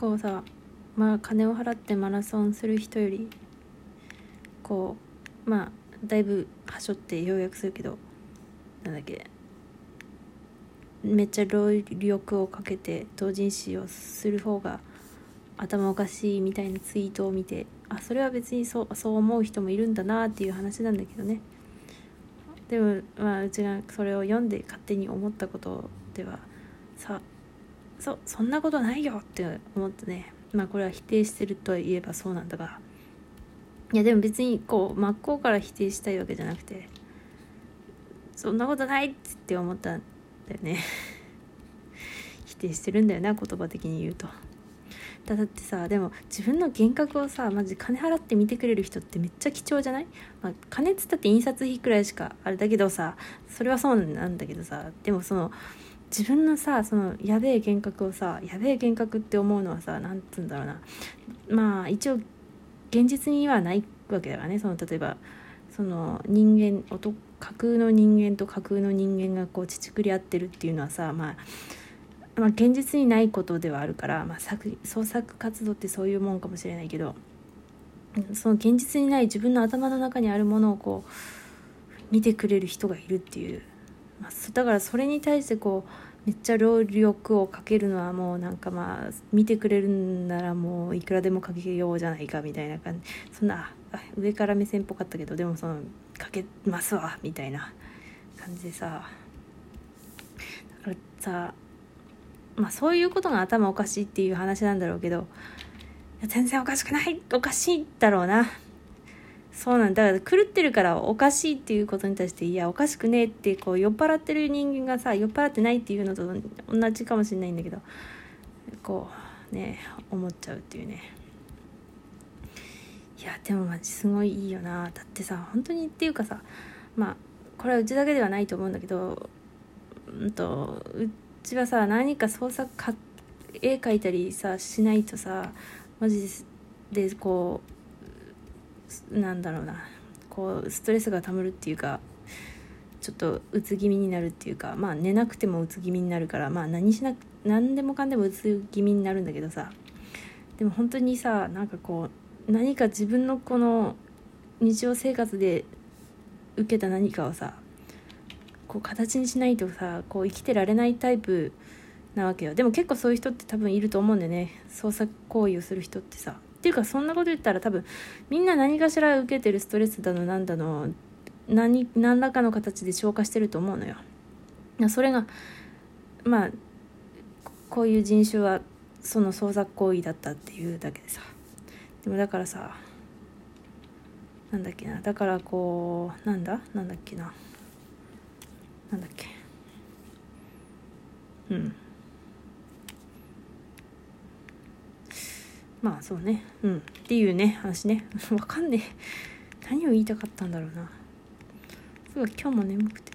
こうさまあ金を払ってマラソンする人よりこうまあだいぶはしょって要約するけどなんだっけめっちゃ労力をかけて同人誌をする方が頭おかしいみたいなツイートを見てあそれは別にそうそう思う人もいるんだなっていう話なんだけどね。でもまあうちがそれを読んで勝手に思ったことではさそそんなことないよって思ってね。まあこれは否定してるといえばそうなんだが。いやでも別にこう真っ向から否定したいわけじゃなくてそんなことないって思ったんだよね。否定してるんだよな言葉的に言うと。だってさでも自分の幻覚をさマジ金払って見てくれる人ってめっちゃ貴重じゃない、まあ、金っつったって印刷費くらいしかあれだけどさそれはそうなんだけどさでもその自分のさそのやべえ幻覚をさやべえ幻覚って思うのはさ何つうんだろうな。まあ一応現実にはないわけだからね。その例えばその人間音架空の人間と架空の人間がこう乳くり合ってるっていうのはさ、まあ、まあ現実にないことではあるから、まあ、作創作活動ってそういうもんかもしれないけどその現実にない自分の頭の中にあるものをこう見てくれる人がいるっていうまあ、だからそれに対してこうめっちゃ労力をかけるのはもうなんかまあ見てくれるんならもういくらでもかけようじゃないかみたいな感じ。そんな上から目線っぽかったけどでもそのかけますわみたいな感じでさ。だからさまあそういうことが頭おかしいっていう話なんだろうけど全然おかしくない。おかしいだろうな。そうなんだ。から狂ってるからおかしいっていうことに対していやおかしくねえってこう酔っ払ってる人間がさ酔っ払ってないっていうのと同じかもしれないんだけどこうね思っちゃうっていうね。いやでもマジすごいいいよな。だってさ本当にっていうかさまあこれはうちだけではないと思うんだけどうんとうちはさ何か創作か絵描いたりさしないとさマジでこうなんだろうな。こうストレスがたまるっていうかちょっとうつ気味になるっていうかまあ寝なくてもうつ気味になるからまあ何しな何でもかんでもうつ気味になるんだけどさ。でも本当にさなんかこう何か自分のこの日常生活で受けた何かをさこう形にしないとさこう生きてられないタイプなわけよ。でも結構そういう人って多分いると思うんだよね。創作行為をする人ってさ。っていうかそんなこと言ったら多分みんな何かしら受けてるストレスだのなんだの何何らかの形で消化してると思うのよ。それがまあこういう人種はその創作行為だったっていうだけでさ。でもだからさなんだっけな。だからこうなんだ？なんだっけな。なんだっけ。うん。まあそうね。うん。っていうね話ね。わかんねえ。何を言いたかったんだろうな。そう今日も眠くて。